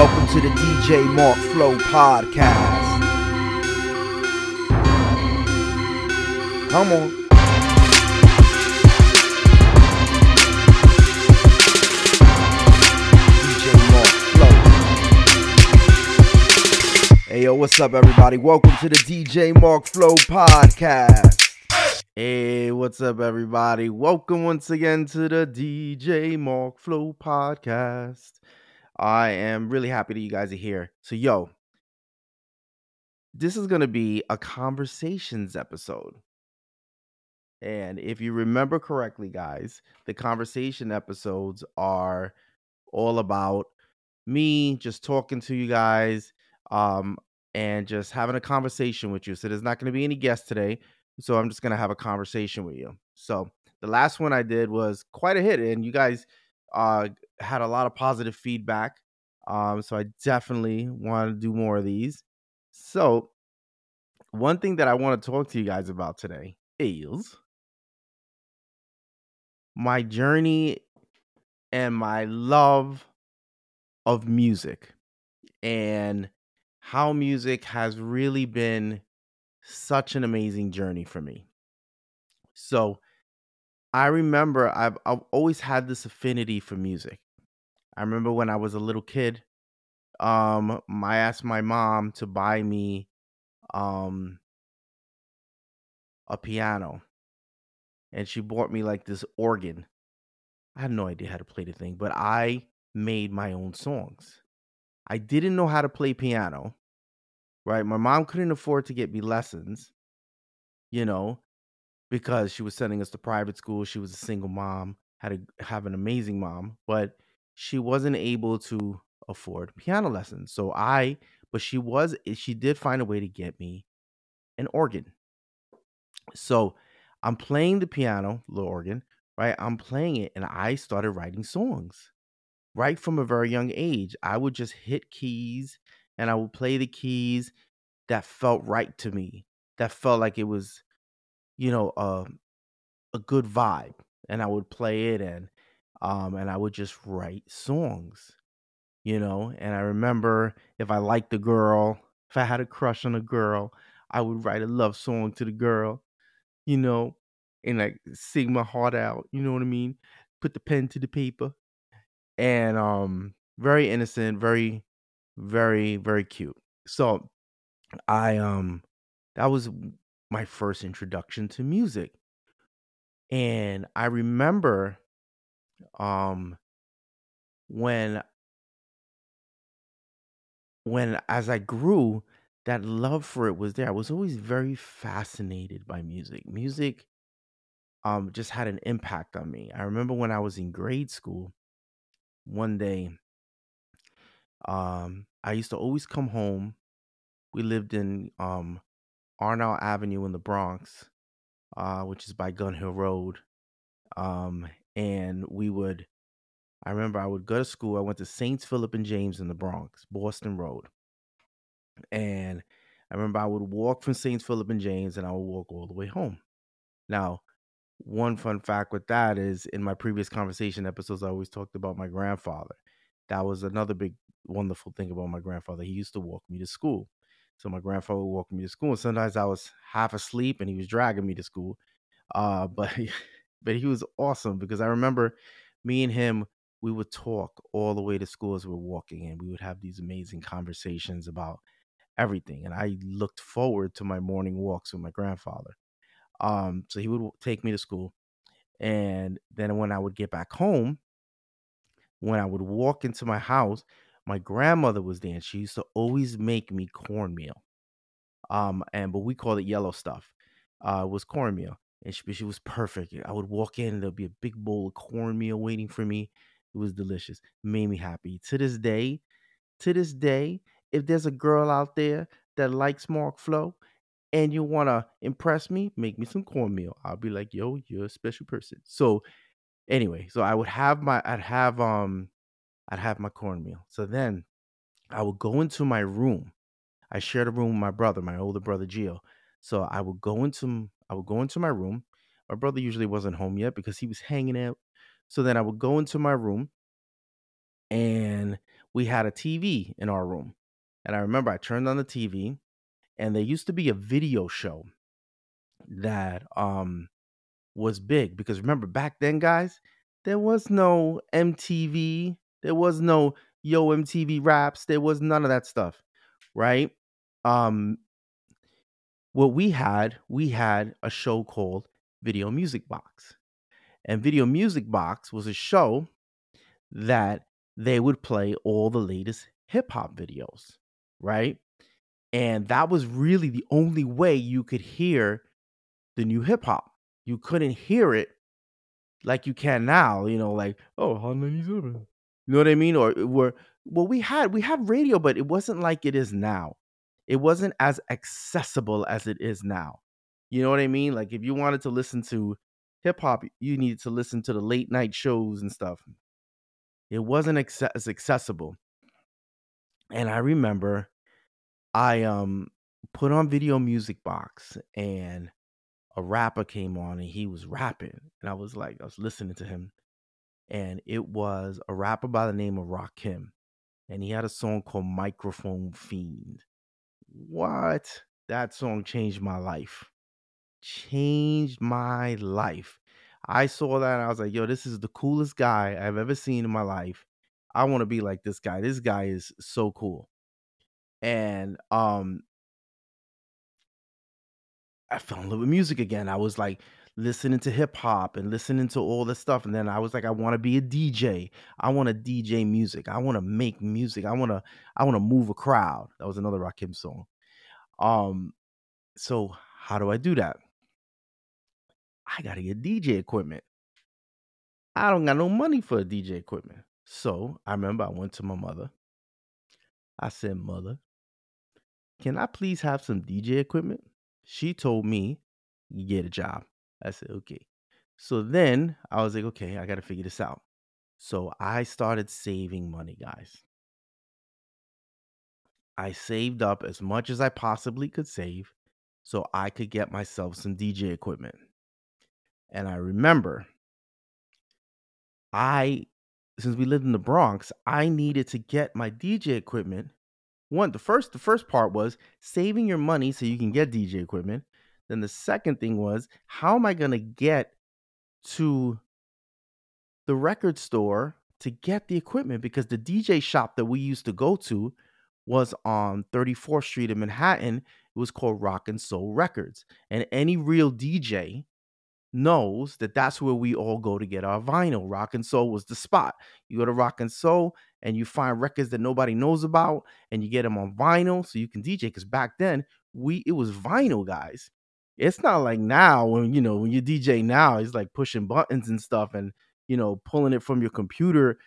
welcome to the DJ Mark Flow podcast. Come on. DJ Mark Flow. Hey yo, what's up, everybody? Welcome to the DJ Mark Flow podcast. Hey, what's up, everybody? Welcome once again to the DJ Mark Flow podcast. I am really happy that you guys are here. So, yo, this is going to be a conversations episode. And if you remember correctly, guys, the conversation episodes are all about me just talking to you guys um, and just having a conversation with you. So, there's not going to be any guests today. So, I'm just going to have a conversation with you. So, the last one I did was quite a hit, and you guys uh, had a lot of positive feedback. Um, so I definitely want to do more of these. So, one thing that I want to talk to you guys about today is my journey and my love of music and how music has really been such an amazing journey for me. So, I remember I've I've always had this affinity for music. I remember when I was a little kid, um, I asked my mom to buy me um a piano. And she bought me like this organ. I had no idea how to play the thing, but I made my own songs. I didn't know how to play piano, right? My mom couldn't afford to get me lessons, you know, because she was sending us to private school. She was a single mom, had to have an amazing mom, but she wasn't able to afford piano lessons. So I, but she was, eh, she did find a way to get me an organ. So I'm playing the piano, little organ, right? I'm playing it and I started writing songs right from a very young age. I would just hit keys and I would play the keys that felt right to me, that felt like it was, you know, uh, a good vibe. And I would play it and um and I would just write songs you know. And I remember if I liked the girl, if I had a crush on a girl, I would write a love song to the girl, you know, and like sing my heart out, you know what I mean? Put the pen to the paper. And um very innocent, very very very cute. So I um that was my first introduction to music. And I remember um when when as I grew, that love for it was there. I was always very fascinated by music. Music um just had an impact on me. I remember when I was in grade school, one day, um, I used to always come home. We lived in um Arnow Avenue in the Bronx, uh, which is by Gun Hill Road. Um, and we would I remember I would go to school. I went to Saints Philip and James in the Bronx, Boston Road. And I remember I would walk from Saints Philip and James and I would walk all the way home. Now, one fun fact with that is in my previous conversation episodes, I always talked about my grandfather. That was another big wonderful thing about my grandfather. He used to walk me to school. So my grandfather would walk me to school. And sometimes I was half asleep and he was dragging me to school. Uh, but but he was awesome because I remember me and him we would talk all the way to school as we are walking and we would have these amazing conversations about everything and i looked forward to my morning walks with my grandfather um so he would take me to school and then when i would get back home when i would walk into my house my grandmother was there and she used to always make me cornmeal um and but we called it yellow stuff uh was cornmeal and she, she was perfect i would walk in and there'd be a big bowl of cornmeal waiting for me it was delicious. Made me happy. To this day, to this day, if there's a girl out there that likes Mark Flow and you want to impress me, make me some cornmeal. I'll be like, yo, you're a special person. So anyway, so I would have my, I'd have, um, I'd have my cornmeal. So then I would go into my room. I shared a room with my brother, my older brother Gio. So I would go into, I would go into my room. My brother usually wasn't home yet because he was hanging out so then I would go into my room and we had a TV in our room. And I remember I turned on the TV and there used to be a video show that um was big because remember back then guys, there was no MTV, there was no Yo MTV Raps, there was none of that stuff, right? Um what we had, we had a show called Video Music Box. And Video Music Box was a show that they would play all the latest hip hop videos, right? And that was really the only way you could hear the new hip hop. You couldn't hear it like you can now, you know, like, oh, Hot 97. You know what I mean? Or were well, we had we had radio, but it wasn't like it is now. It wasn't as accessible as it is now. You know what I mean? Like if you wanted to listen to hip hop, you needed to listen to the late night shows and stuff. It wasn't as accessible. And I remember I um put on video music box and a rapper came on and he was rapping and I was like I was listening to him and it was a rapper by the name of Rakim and he had a song called Microphone Fiend. What? That song changed my life. Changed my life. I saw that and I was like, yo, this is the coolest guy I've ever seen in my life. I want to be like this guy. This guy is so cool. And um I fell in love with music again. I was like listening to hip hop and listening to all this stuff. And then I was like, I want to be a DJ. I want to DJ music. I want to make music. I want to, I want to move a crowd. That was another Rakim song. Um, so how do I do that? I gotta get DJ equipment. I don't got no money for DJ equipment. So I remember I went to my mother. I said, Mother, can I please have some DJ equipment? She told me, You get a job. I said, Okay. So then I was like, Okay, I got to figure this out. So I started saving money, guys. I saved up as much as I possibly could save so I could get myself some DJ equipment. And I remember I since we lived in the Bronx, I needed to get my DJ equipment. One, the first the first part was saving your money so you can get DJ equipment. Then the second thing was how am I going to get to the record store to get the equipment because the DJ shop that we used to go to was on 34th Street in Manhattan. It was called Rock and Soul Records. And any real DJ knows that that's where we all go to get our vinyl. Rock and Soul was the spot. You go to Rock and Soul and you find records that nobody knows about and you get them on vinyl so you can DJ because back then we it was vinyl guys. It's not like now when you know when you DJ now it's like pushing buttons and stuff and you know pulling it from your computer.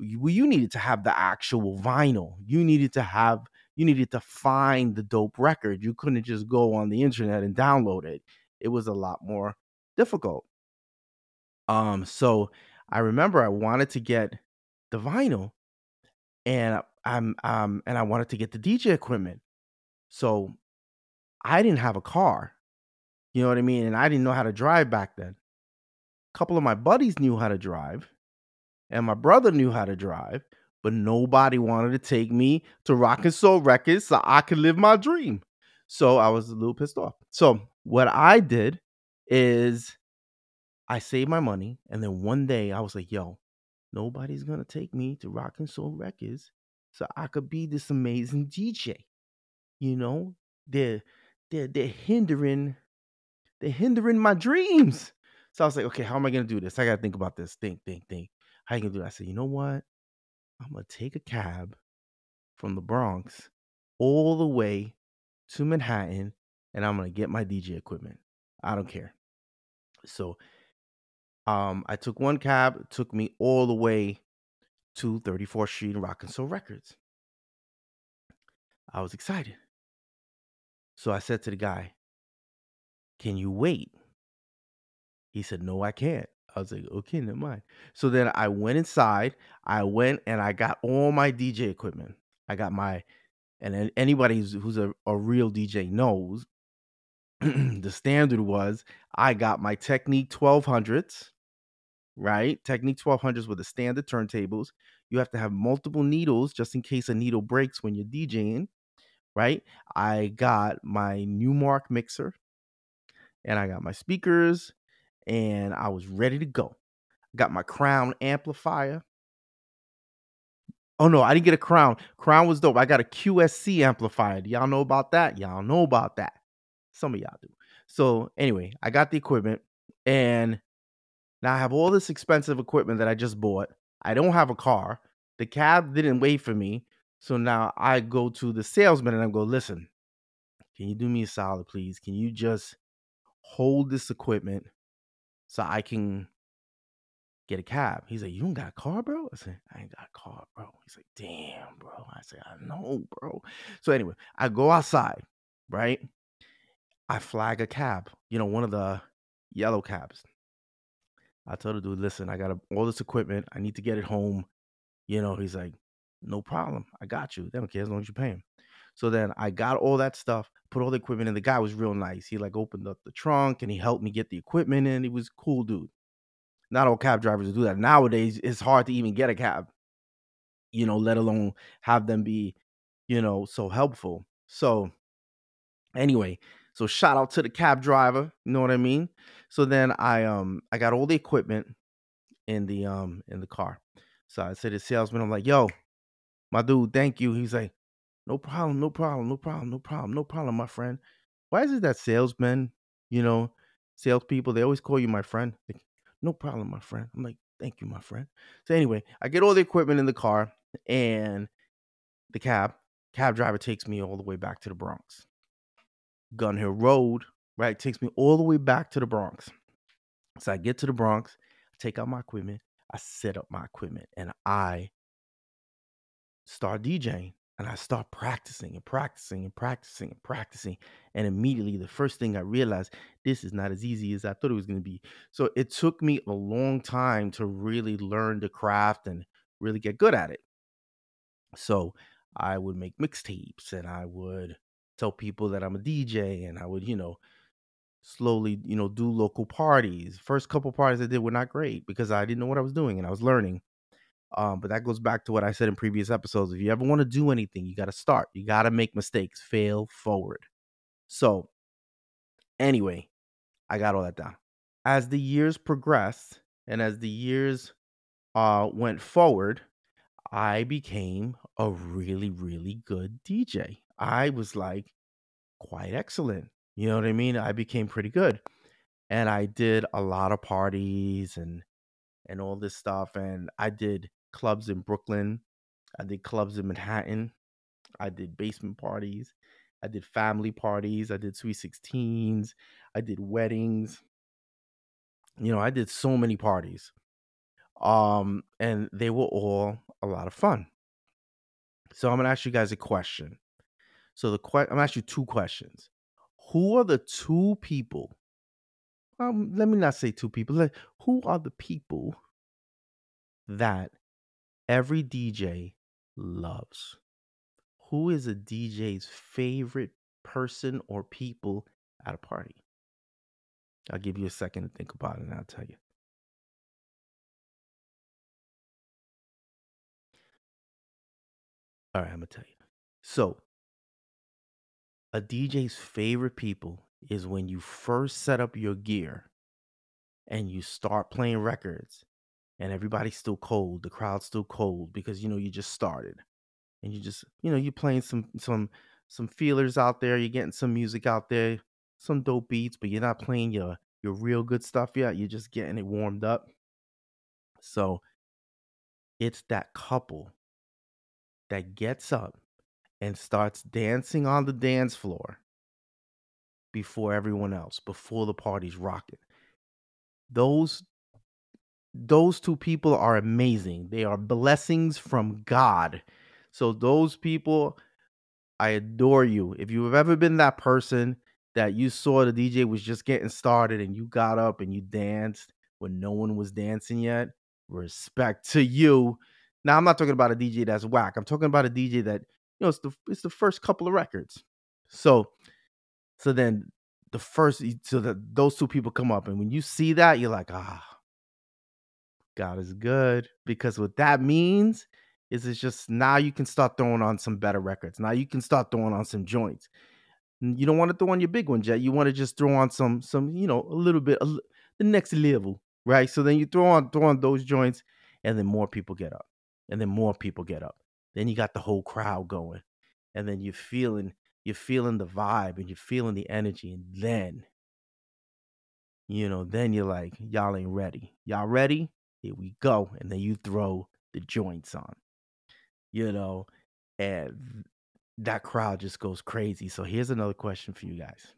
You, you needed to have the actual vinyl. You needed to have you needed to find the dope record. You couldn't just go on the internet and download it. It was a lot more difficult. Um, so I remember I wanted to get the vinyl and I'm um and I wanted to get the DJ equipment. So I didn't have a car. You know what I mean? And I didn't know how to drive back then. A couple of my buddies knew how to drive, and my brother knew how to drive, but nobody wanted to take me to Rock and Soul Records so I could live my dream. So I was a little pissed off. So what I did is I saved my money, and then one day I was like, "Yo, nobody's gonna take me to Rock and Soul Records, so I could be this amazing DJ." You know, they're they're they're hindering they're hindering my dreams. So I was like, okay, how am I gonna do this? I gotta think about this. Think, think, think. How you gonna do that? I said, you know what? I'm gonna take a cab from the Bronx all the way to Manhattan, and I'm gonna get my DJ equipment. I don't care. So um I took one cab, took me all the way to 34th Street and Rock and Soul Records. I was excited. So I said to the guy, Can you wait? He said, No, I can't. I was like, okay, never mind. So then I went inside. I went and I got all my DJ equipment. I got my, and anybody who's, who's a, a real DJ knows the standard was I got my Technics 1200s, right? Technics 1200s with the standard turntables. you have to have multiple needles just in case a needle breaks when you're DJing, right? I got my Numark mixer and I got my speakers and I was ready to go. Got my Crown amplifier. Oh no, I didn't get a Crown. Crown was dope. I got a QSC amplifier. Do y'all know about that? Y'all know about that. Some of y'all do. So anyway, I got the equipment and now I have all this expensive equipment that I just bought. I don't have a car. The cab didn't wait for me. So now I go to the salesman and I go, listen, can you do me a solid, please? Can you just hold this equipment so I can get a cab? He's like, You don't got a car, bro? I said, I ain't got a car, bro. He's like, Damn, bro. I said, I know, bro. So anyway, I go outside, right? I flag a cab, you know, one of the yellow cabs. I told the dude, listen, I got all this equipment. I need to get it home. You know, he's like, no problem. I got you. They don't care as long as you pay him. So then I got all that stuff, put all the equipment in. The guy was real nice. He like opened up the trunk and he helped me get the equipment in. He was cool dude. Not all cab drivers do that. Nowadays, it's hard to even get a cab, you know, let alone have them be, you know, so helpful. So anyway, so shout out to the cab driver, you know what I mean? So then I um I got all the equipment in the um in the car. So I said to the salesman, I'm like, yo, my dude, thank you. He's like, no problem, no problem, no problem, no problem, no problem, my friend. Why is it that salesmen, you know, salespeople, they always call you my friend? Like, no problem, my friend. I'm like, thank you, my friend. So anyway, I get all the equipment in the car and the cab, cab driver takes me all the way back to the Bronx. Gun Hill Road, right? Takes me all the way back to the Bronx. So I get to the Bronx, I take out my equipment, I set up my equipment, and I start DJing. And I start practicing and practicing and practicing and practicing. And immediately, the first thing I realized, this is not as easy as I thought it was going to be. So it took me a long time to really learn the craft and really get good at it. So I would make mixtapes and I would tell people that I'm a DJ and I would, you know, slowly, you know, do local parties. First couple parties I did were not great because I didn't know what I was doing and I was learning. Um, but that goes back to what I said in previous episodes. If you ever want to do anything, you got to start. You got to make mistakes, fail forward. So, anyway, I got all that down. As the years progressed and as the years uh, went forward, I became a really, really good DJ. I was like quite excellent. You know what I mean? I became pretty good. And I did a lot of parties and and all this stuff and I did clubs in Brooklyn. I did clubs in Manhattan. I did basement parties. I did family parties. I did sweet 16s. I did weddings. You know, I did so many parties. Um, and they were all a lot of fun. So I'm gonna ask you guys a question. So the que- I'm gonna ask you two questions. Who are the two people? Um, let me not say two people. Who are the people that every DJ loves? Who is a DJ's favorite person or people at a party? I'll give you a second to think about it and I'll tell you. All right, I'm going to tell you. So, a DJ's favorite people is when you first set up your gear and you start playing records and everybody's still cold, the crowd's still cold because you know you just started. And you just, you know, you're playing some some some feelers out there, you're getting some music out there, some dope beats, but you're not playing your your real good stuff yet. You're just getting it warmed up. So it's that couple that gets up and starts dancing on the dance floor before everyone else, before the party's rocking. Those those two people are amazing. They are blessings from God. So those people I adore you. If you've ever been that person that you saw the DJ was just getting started and you got up and you danced when no one was dancing yet, respect to you. Now I'm not talking about a DJ that's whack. I'm talking about a DJ that you know it's the it's the first couple of records. So so then the first so that those two people come up and when you see that you're like ah God is good because what that means is it's just now you can start throwing on some better records. Now you can start throwing on some joints. You don't want to throw on your big ones yet. You want to just throw on some some you know a little bit a, the next level, right? So then you throw on throw on those joints, and then more people get up, and then more people get up. Then you got the whole crowd going, and then you're feeling you're feeling the vibe and you're feeling the energy, and then you know then you're like y'all ain't ready. Y'all ready? Here we go, and then you throw the joints on, you know, and that crowd just goes crazy. So here's another question for you guys.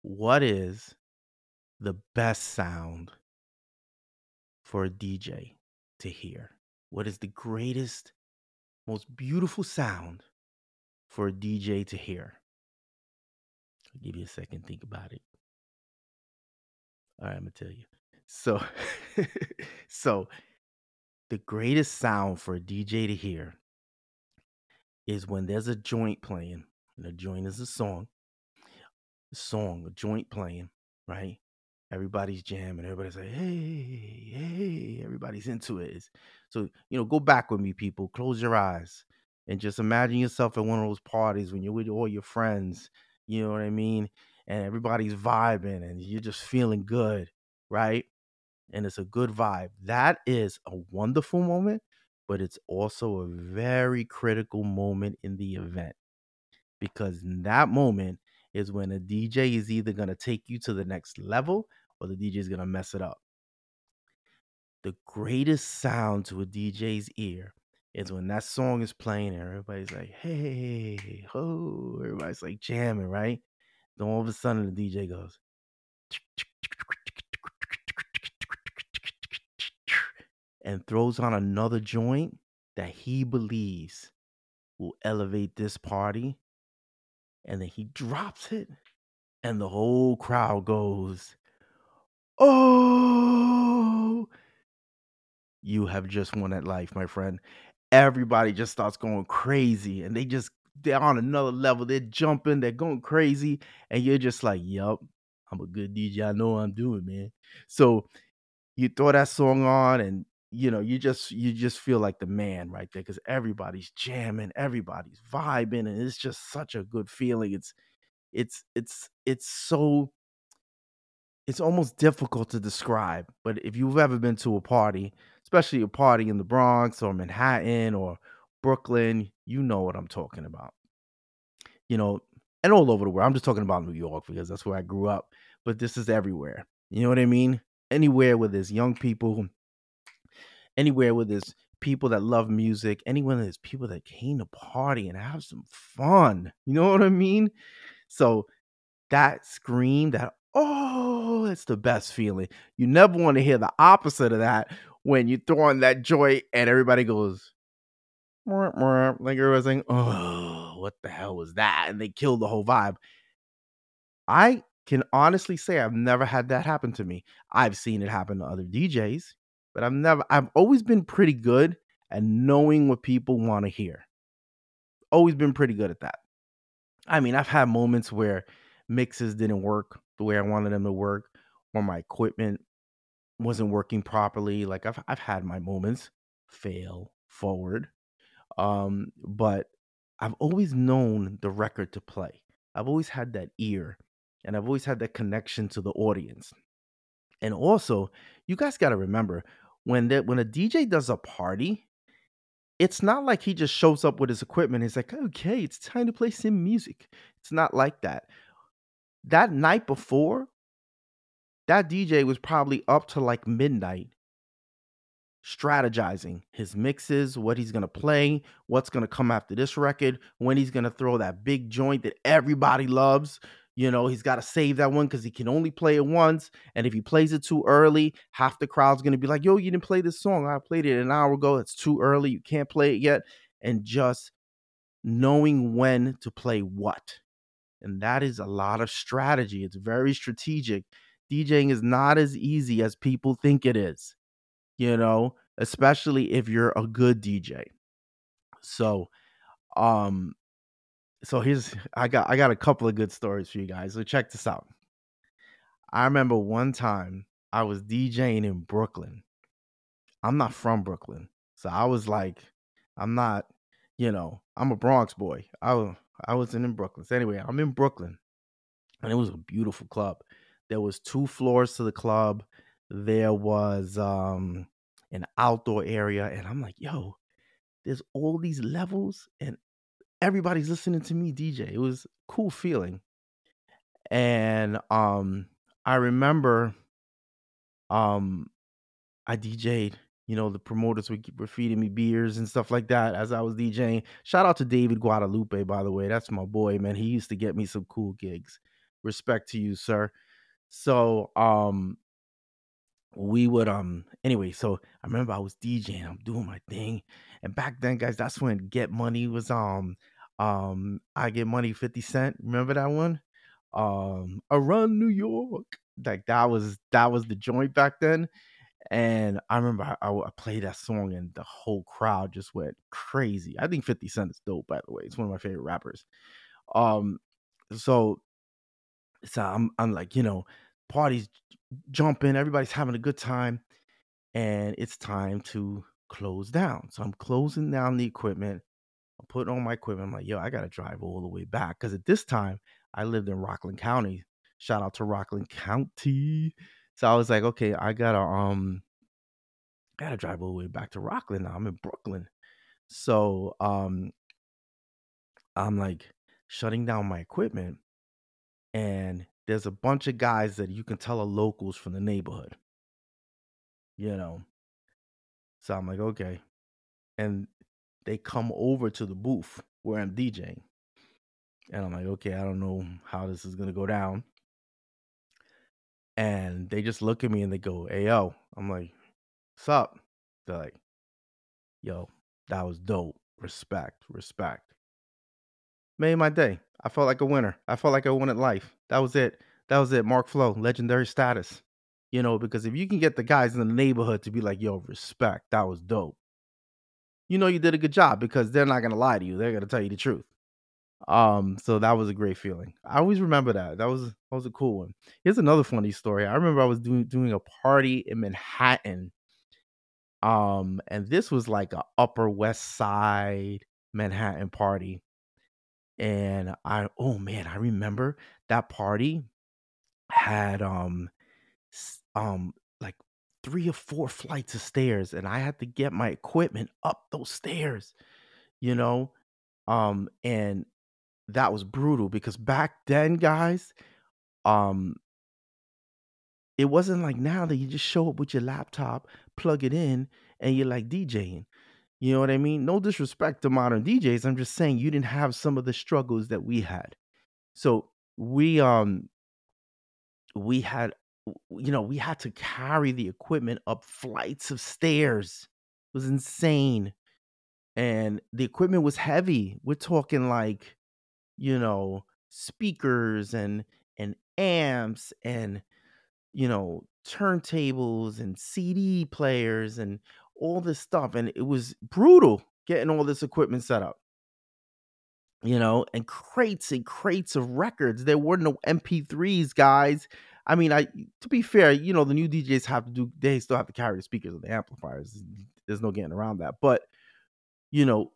What is the best sound for a DJ to hear? What is the greatest, most beautiful sound for a DJ to hear? I'll give you a second, think about it. All right, I'm gonna tell you. So, so the greatest sound for a DJ to hear is when there's a joint playing, and a joint is a song, a song, a joint playing, right? Everybody's jamming, everybody's like, hey, hey, everybody's into it. It's, so, you know, go back with me, people. Close your eyes and just imagine yourself at one of those parties when you're with all your friends, you know what I mean? And everybody's vibing and you're just feeling good, right? And it's a good vibe. That is a wonderful moment but it's also a very critical moment in the event because in that moment is when a DJ is either going to take you to the next level or the DJ is going to mess it up. The greatest sound to a DJ's ear is when that song is playing and everybody's like, hey, ho, everybody's like jamming, right? Then all of a sudden the DJ goes, and throws on another joint that he believes will elevate this party. And then he drops it, and the whole crowd goes, Oh, you have just won at life, my friend. Everybody just starts going crazy and they just, they're on another level. They're jumping, they're going crazy. And you're just like, Yup, I'm a good DJ. I know what I'm doing, man. So you throw that song on and you know, you just you just feel like the man right there because everybody's jamming, everybody's vibing, and it's just such a good feeling. It's it's it's it's so it's almost difficult to describe. But if you've ever been to a party, especially a party in the Bronx or Manhattan or Brooklyn, you know what I'm talking about. You know, and all over the world. I'm just talking about New York because that's where I grew up. But this is everywhere. You know what I mean? Anywhere where there's young people anywhere where there's people that love music, anywhere there's people that came to party and have some fun. You know what I mean? So that scream, that oh, it's the best feeling. You never want to hear the opposite of that when you throw on that joy and everybody goes, like everybody's saying, oh, what the hell was that? And they kill the whole vibe. I can honestly say I've never had that happen to me. I've seen it happen to other DJs but I've never I've always been pretty good at knowing what people want to hear. Always been pretty good at that. I mean, I've had moments where mixes didn't work the way I wanted them to work, or my equipment wasn't working properly. Like I've I've had my moments fail forward. Um, but I've always known the record to play. I've always had that ear and I've always had that connection to the audience. And also, you guys got to remember when that when a DJ does a party, it's not like he just shows up with his equipment. He's like, okay, it's time to play some music. It's not like that. That night before, that DJ was probably up to like midnight strategizing his mixes, what he's going to play, what's going to come after this record, when he's going to throw that big joint that everybody loves, you know, he's got to save that one because he can only play it once. And if he plays it too early, half the crowd's going to be like, yo, you didn't play this song. I played it an hour ago. It's too early. You can't play it yet. And just knowing when to play what. And that is a lot of strategy. It's very strategic. DJing is not as easy as people think it is, you know, especially if you're a good DJ. So, um, so here's I got I got a couple of good stories for you guys. So check this out. I remember one time I was DJing in Brooklyn. I'm not from Brooklyn, So I was like, I'm not, you know, I'm a Bronx boy. I I wasn't in Brooklyn. So anyway, I'm in Brooklyn, and it was a beautiful club. There was two floors to the club. There was um an outdoor area, and I'm like, yo, there's all these levels, and everybody's listening to me DJ. It was cool feeling. And um I remember um I DJ'd, you know, the promoters were feeding me beers and stuff like that as I was DJing. Shout out to David Guadalupe, by the way. That's my boy, man. He used to get me some cool gigs. Respect to you, sir. So um we would um anyway so i remember i was djing i'm doing my thing and back then guys that's when get money was um um i get money 50 cent remember that one? Um I run new york. Like that was that was the joint back then. And i remember I, I played that song and the whole crowd just went crazy. I think 50 cent is dope by the way. It's one of my favorite rappers. Um so so i'm i'm like you know parties jumping, everybody's having a good time, and it's time to close down. So I'm closing down the equipment. Putting on my equipment. I'm like, yo, I gotta drive all the way back. Cause at this time I lived in Rockland County. Shout out to Rockland County. So I was like, okay, I gotta um I gotta drive all the way back to Rockland now. I'm in Brooklyn. So um I'm like shutting down my equipment and there's a bunch of guys that you can tell are locals from the neighborhood. You know. So I'm like, okay. And they come over to the booth where I'm DJing. And I'm like, okay, I don't know how this is gonna go down. And they just look at me and they go, hey yo. I'm like, what's up? They're like, yo, that was dope. Respect, respect made my day. I felt like a winner. I felt like I won at life. That was it. That was it. Mark Flow, legendary status. You know, because if you can get the guys in the neighborhood to be like, yo, respect, that was dope. You know you did a good job because they're not gonna lie to you. They're gonna tell you the truth. Um, so that was a great feeling. I always remember that. That was that was a cool one. Here's another funny story. I remember I was doing doing a party in Manhattan. Um, and this was like a upper west side Manhattan party and I oh man, I remember that party had um um three or four flights of stairs and I had to get my equipment up those stairs, you know? Um and that was brutal because back then, guys, um it wasn't like now that you just show up with your laptop, plug it in, and you're like DJing. You know what I mean? No disrespect to modern DJs. I'm just saying you didn't have some of the struggles that we had. So we um we had you know, we had to carry the equipment up flights of stairs. It was insane. And the equipment was heavy. We're talking like, you know, speakers and and amps and you know, turntables and CD players and all this stuff. And it was brutal getting all this equipment set up. You know, and crates and crates of records. There were no MP3s, guys. I mean, I to be fair, you know, the new DJs have to do they still have to carry the speakers and the amplifiers. There's no getting around that. But you know,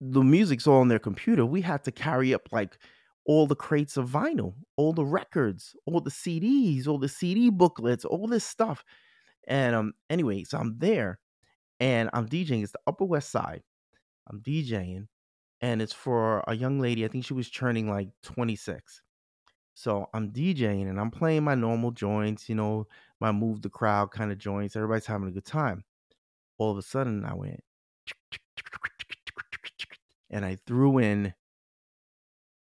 the music's all on their computer. We had to carry up like all the crates of vinyl, all the records, all the CDs, all the CD booklets, all this stuff. And um, anyway, so I'm there and I'm DJing. It's the Upper West Side. I'm DJing, and it's for a young lady. I think she was turning like 26. So I'm DJing and I'm playing my normal joints, you know, my move the crowd kind of joints. Everybody's having a good time. All of a sudden, I went and I threw in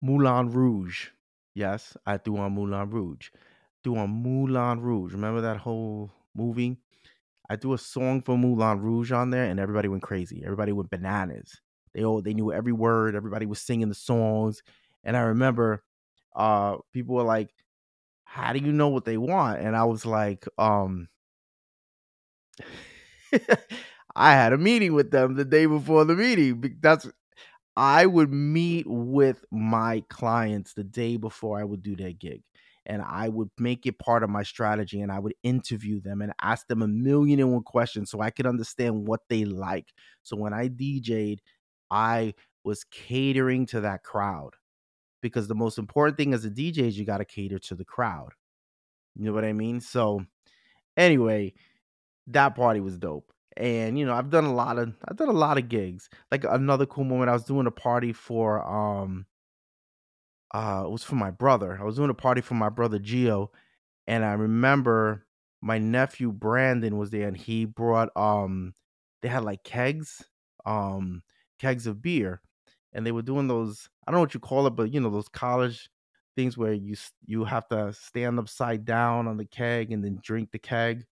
Moulin Rouge. Yes, I threw on Moulin Rouge. Threw on Moulin Rouge. Remember that whole movie. I threw a song for Moulin Rouge on there, and everybody went crazy. Everybody went bananas. They all they knew every word. Everybody was singing the songs, and I remember uh people were like, "How do you know what they want?" And I was like, um. I had a meeting with them the day before the meeting. That's I would meet with my clients the day before I would do that gig. and I would make it part of my strategy and I would interview them and ask them a million and one questions so I could understand what they like. So when I DJ'd, I was catering to that crowd because the most important thing as a DJ is you got to cater to the crowd. You know what I mean? So anyway, that party was dope. And you know, I've done a lot of I've done a lot of gigs. Like another cool moment, I was doing a party for um uh it was for my brother. I was doing a party for my brother Geo, and I remember my nephew Brandon was there and he brought um they had like kegs, um kegs of beer and they were doing those I don't know what you call it, but you know those college things where you you have to stand upside down on the keg and then drink the keg,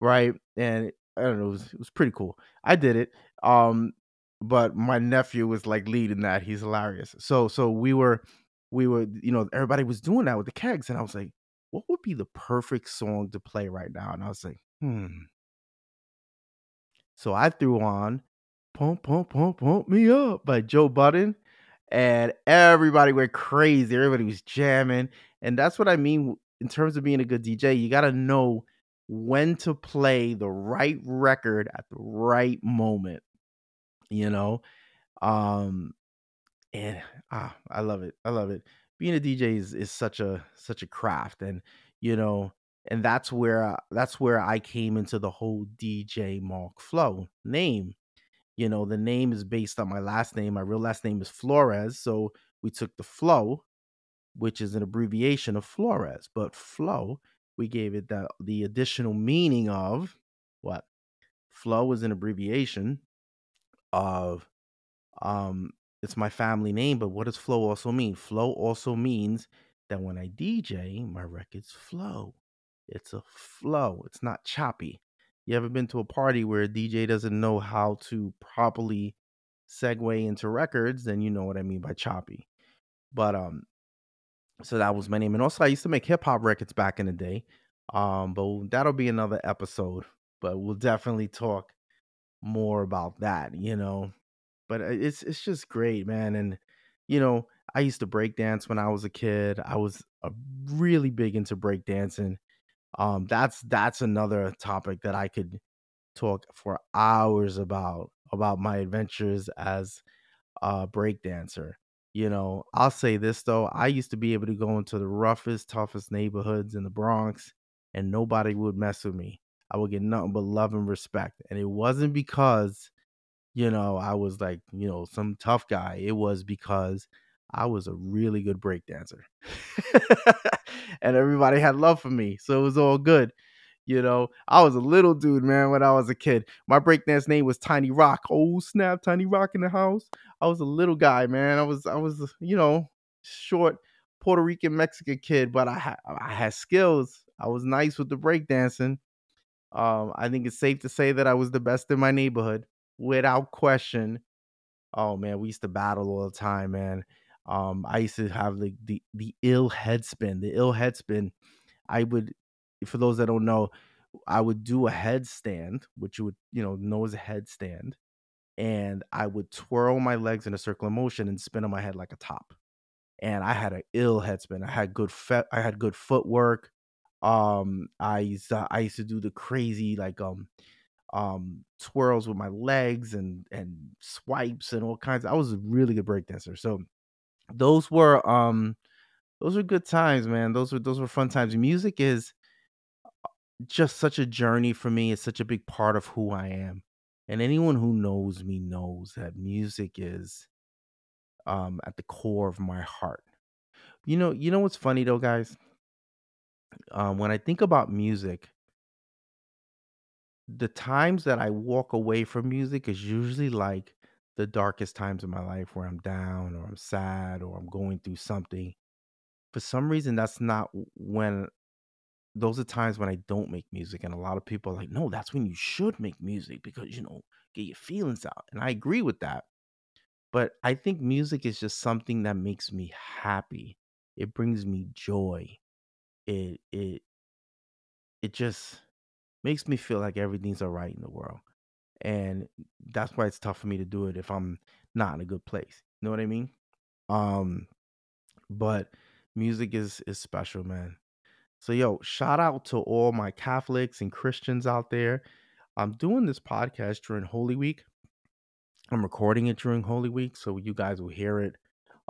right? And I don't know, it was, it was pretty cool. I did it, um, but my nephew was like leading that. He's hilarious. So so we were we were you know everybody was doing that with the kegs, and I was like, what would be the perfect song to play right now? And I was like, hmm. So I threw on Pump, Pump, Pump, Pump Me Up by Joe Budden. And everybody went crazy. Everybody was jamming. And that's what I mean in terms of being a good DJ. You got to know when to play the right record at the right moment, you know? Um, and ah, I love it. I love it. Being a DJ is, is such a such a craft, and you know, and that's where that's where I came into the whole DJ Mark Flow name you know, the name is based on my last name. My real last name is Flores. So we took the flow, which is an abbreviation of Flores, but flow, we gave it the, the additional meaning of what? Flow is an abbreviation of um it's my family name, but what does flow also mean? Flow also means that when I DJ, my records flow. It's a flow. It's not choppy. You ever been to a party where a DJ doesn't know how to properly segue into records? Then you know what I mean by choppy. But um, so that was my name, and also I used to make hip hop records back in the day. Um, but that'll be another episode. But we'll definitely talk more about that, you know. But uh, it's it's just great, man. And you know, I used to break dance when I was a kid. I was a really big into break dancing um that's that's another topic that i could talk for hours about about my adventures as a breakdancer. You know i'll say this though i used to be able to go into the roughest toughest neighborhoods in the bronx and nobody would mess with me. I would get nothing but love and respect and it wasn't because you know i was like you know some tough guy. It was because I was a really good break dancer. and everybody had love for me. So it was all good. You know, I was a little dude, man, when I was a kid. My breakdance name was Tiny Rock. Oh, snap, Tiny Rock in the house. I was a little guy, man. I was I was, you know, short Puerto Rican Mexican kid, but I had I had skills. I was nice with the breakdancing. Um, I think it's safe to say that I was the best in my neighborhood, without question. Oh man, we used to battle all the time, man. Um, I used to have like the the ill head spin. The ill head spin. I would, for those that don't know, I would do a headstand, which you would you know know as a headstand, and I would twirl my legs in a circular motion and spin on my head like a top. And I had an ill head spin. I had good fe- I had good footwork. Um, I used to, I used to do the crazy like um um twirls with my legs and and swipes and all kinds. I was a really good breakdancer. So those were um those were good times, man. Those were those were fun times. Music is just such a journey for me. It's such a big part of who I am. And anyone who knows me knows that music is um at the core of my heart. You know, you know what's funny though, guys? Um when I think about music, the times that I walk away from music is usually like the darkest times of my life where I'm down or I'm sad or I'm going through something. For some reason, that's not when those are times when I don't make music. And a lot of people are like, no, that's when you should make music because, you know, get your feelings out. And I agree with that. But I think music is just something that makes me happy. It brings me joy. It it it just makes me feel like everything's all right in the world and that's why it's tough for me to do it if I'm not in a good place. You know what I mean? Um, but music is is special, man. So yo, shout out to all my Catholics and Christians out there. I'm doing this podcast during Holy Week. I'm recording it during Holy Week, so you guys will hear it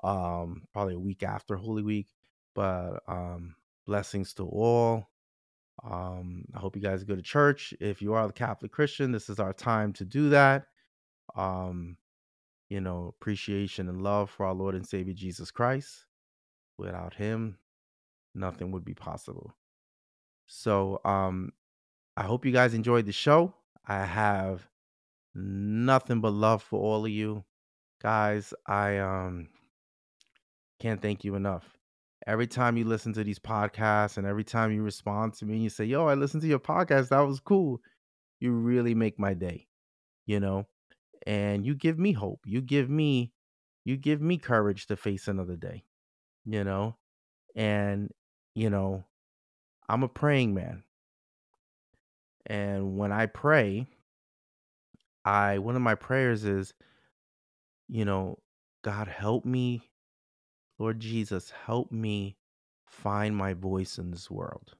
um probably a week after Holy Week. But um blessings to all. Um, I hope you guys go to church. If you are a Catholic Christian, this is our time to do that. Um, you know, appreciation and love for our Lord and Savior Jesus Christ. Without him, nothing would be possible. So, um, I hope you guys enjoyed the show. I have nothing but love for all of you guys. I um can't thank you enough. Every time you listen to these podcasts and every time you respond to me and you say, Yo, I listened to your podcast, that was cool. You really make my day, you know? And you give me hope. You give me you give me courage to face another day, you know? And, you know, I'm a praying man. And when I pray, I one of my prayers is, you know, God help me Lord Jesus, help me find my voice in this world.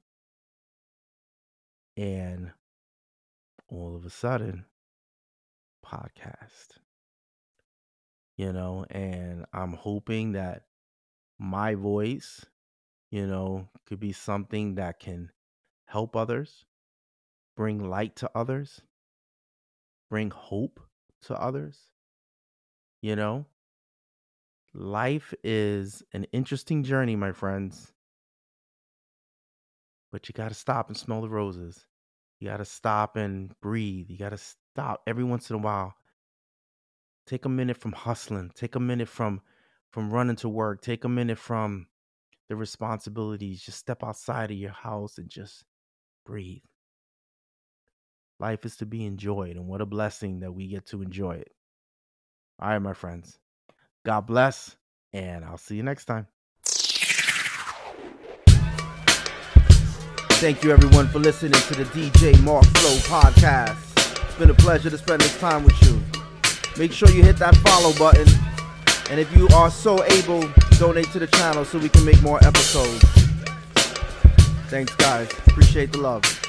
And all of a sudden, podcast. You know, and I'm hoping that my voice, you know, could be something that can help others, bring light to others, bring hope to others, you know, Life is an interesting journey, my friends. But you got to stop and smell the roses. You got to stop and breathe. You got to stop every once in a while. Take a minute from hustling. Take a minute from from running to work. Take a minute from the responsibilities. Just step outside of your house and just breathe. Life is to be enjoyed, and what a blessing that we get to enjoy it. All right, my friends. God bless, and I'll see you next time. Thank you, everyone, for listening to the DJ Mark Flow podcast. It's been a pleasure to spend this time with you. Make sure you hit that follow button. And if you are so able, donate to the channel so we can make more episodes. Thanks, guys. Appreciate the love.